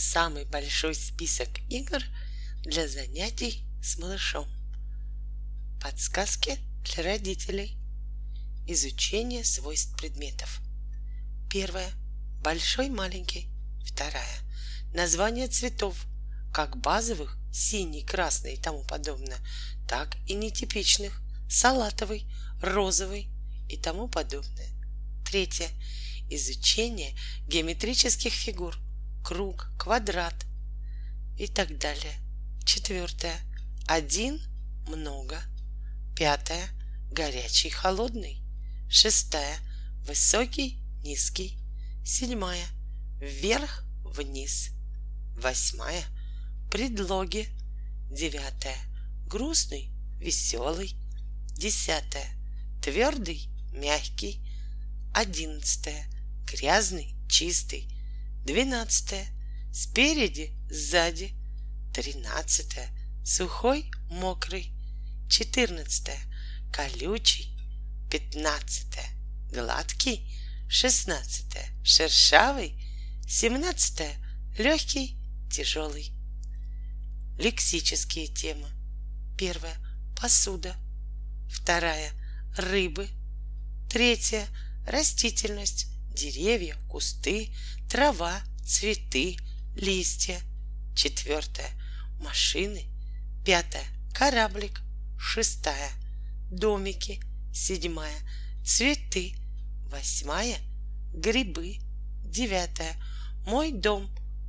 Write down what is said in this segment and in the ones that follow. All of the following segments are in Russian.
самый большой список игр для занятий с малышом. Подсказки для родителей. Изучение свойств предметов. Первое. Большой, маленький. Вторая. Название цветов, как базовых, синий, красный и тому подобное, так и нетипичных, салатовый, розовый и тому подобное. Третье. Изучение геометрических фигур – круг, квадрат и так далее. Четвертое. Один – много. Пятое – горячий, холодный. Шестая – высокий, низкий. Седьмая – вверх, вниз. Восьмая – предлоги. Девятая – грустный, веселый. Десятая – твердый, мягкий. Одиннадцатая – грязный, чистый. Двенадцатое. Спереди, сзади. Тринадцатое. Сухой, мокрый. Четырнадцатое. Колючий. Пятнадцатое. Гладкий. Шестнадцатое. Шершавый. Семнадцатое. Легкий, тяжелый. Лексические темы. Первая. Посуда. Вторая. Рыбы. Третья. Растительность деревья, кусты, трава, цветы, листья. Четвертое — машины. Пятое — кораблик. Шестая — домики. Седьмая — цветы. Восьмая — грибы. Девятая — мой дом,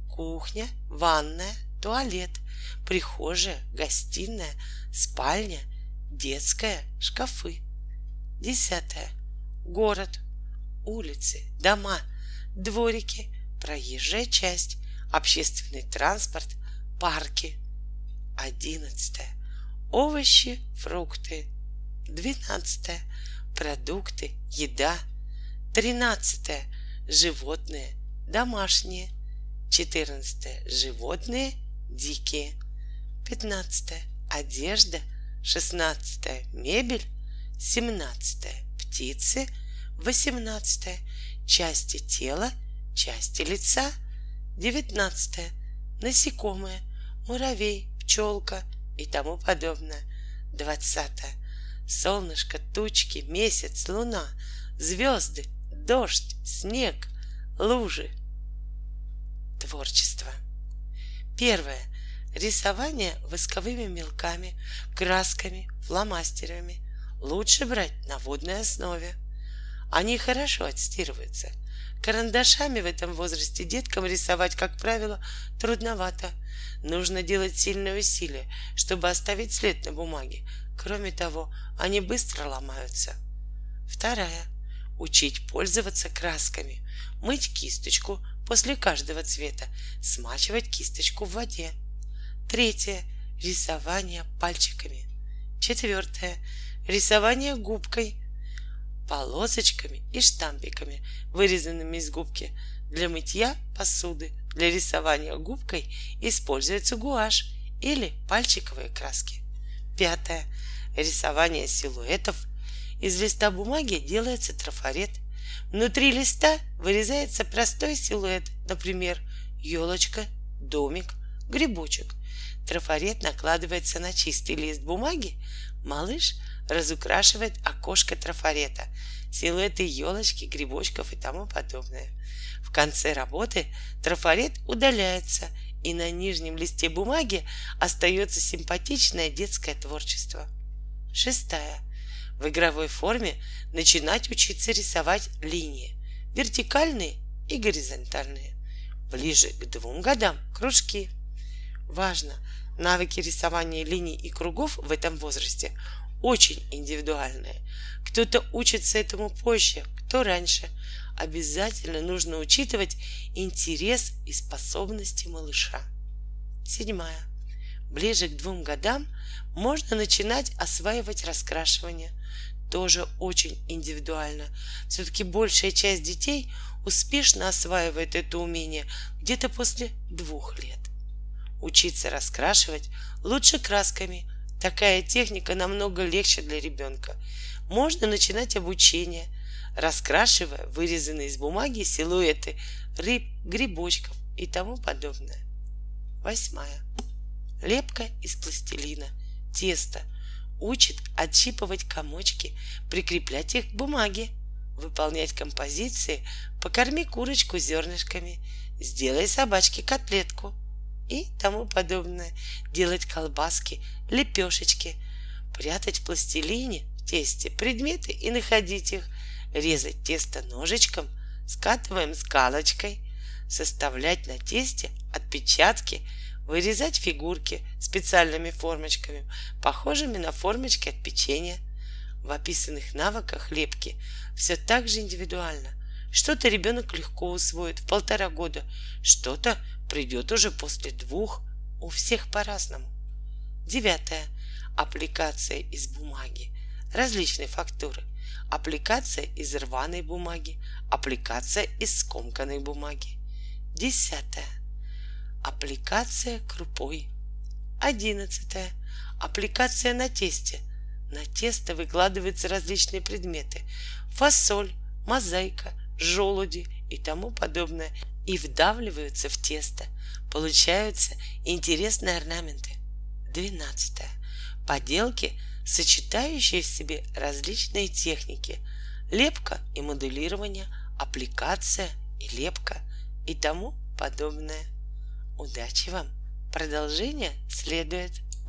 кухня, ванная, туалет, прихожая, гостиная, спальня, детская, шкафы. Десятое — город, улицы, дома, дворики, проезжая часть, общественный транспорт, парки. Одиннадцатое. Овощи, фрукты. Двенадцатое. Продукты, еда. Тринадцатое. Животные, домашние. Четырнадцатое. Животные, дикие. Пятнадцатое. Одежда. Шестнадцатое. Мебель. Семнадцатое. Птицы – 18. Части тела, части лица. 19. Насекомые, муравей, пчелка и тому подобное. 20. Солнышко, тучки, месяц, луна, звезды, дождь, снег, лужи. Творчество. Первое. Рисование восковыми мелками, красками, фломастерами. Лучше брать на водной основе. Они хорошо отстирываются. Карандашами в этом возрасте деткам рисовать, как правило, трудновато. Нужно делать сильное усилие, чтобы оставить след на бумаге. Кроме того, они быстро ломаются. Вторая. Учить пользоваться красками. Мыть кисточку после каждого цвета. Смачивать кисточку в воде. Третье. Рисование пальчиками. Четвертое. Рисование губкой полосочками и штампиками, вырезанными из губки. Для мытья посуды, для рисования губкой используется гуашь или пальчиковые краски. Пятое. Рисование силуэтов. Из листа бумаги делается трафарет. Внутри листа вырезается простой силуэт, например, елочка, домик, грибочек. Трафарет накладывается на чистый лист бумаги, малыш разукрашивает окошко трафарета, силуэты елочки, грибочков и тому подобное. В конце работы трафарет удаляется, и на нижнем листе бумаги остается симпатичное детское творчество. Шестая. В игровой форме начинать учиться рисовать линии, вертикальные и горизонтальные. Ближе к двум годам кружки. Важно, навыки рисования линий и кругов в этом возрасте очень индивидуальные. Кто-то учится этому позже, кто раньше. Обязательно нужно учитывать интерес и способности малыша. Седьмая. Ближе к двум годам можно начинать осваивать раскрашивание. Тоже очень индивидуально. Все-таки большая часть детей успешно осваивает это умение где-то после двух лет. Учиться раскрашивать лучше красками, Такая техника намного легче для ребенка. Можно начинать обучение, раскрашивая вырезанные из бумаги силуэты рыб, грибочков, и тому подобное. Восьмая. Лепка из пластилина, тесто. Учит отщипывать комочки, прикреплять их к бумаге, выполнять композиции «покорми курочку зернышками», «сделай собачке котлетку» и тому подобное, делать колбаски, лепешечки, прятать в пластилине, в тесте предметы и находить их, резать тесто ножичком, скатываем скалочкой, составлять на тесте отпечатки – вырезать фигурки специальными формочками, похожими на формочки от печенья. В описанных навыках лепки все так же индивидуально. Что-то ребенок легко усвоит в полтора года, что-то придет уже после двух. У всех по-разному. Девятое. Аппликация из бумаги. Различные фактуры. Аппликация из рваной бумаги. Аппликация из скомканной бумаги. Десятое Аппликация крупой. Одиннадцатое. Аппликация на тесте. На тесто выкладываются различные предметы. Фасоль, мозаика, желуди и тому подобное. И вдавливаются в тесто. Получаются интересные орнаменты. Двенадцатое. Поделки, сочетающие в себе различные техники. Лепка и моделирование, аппликация и лепка и тому подобное. Удачи вам! Продолжение следует.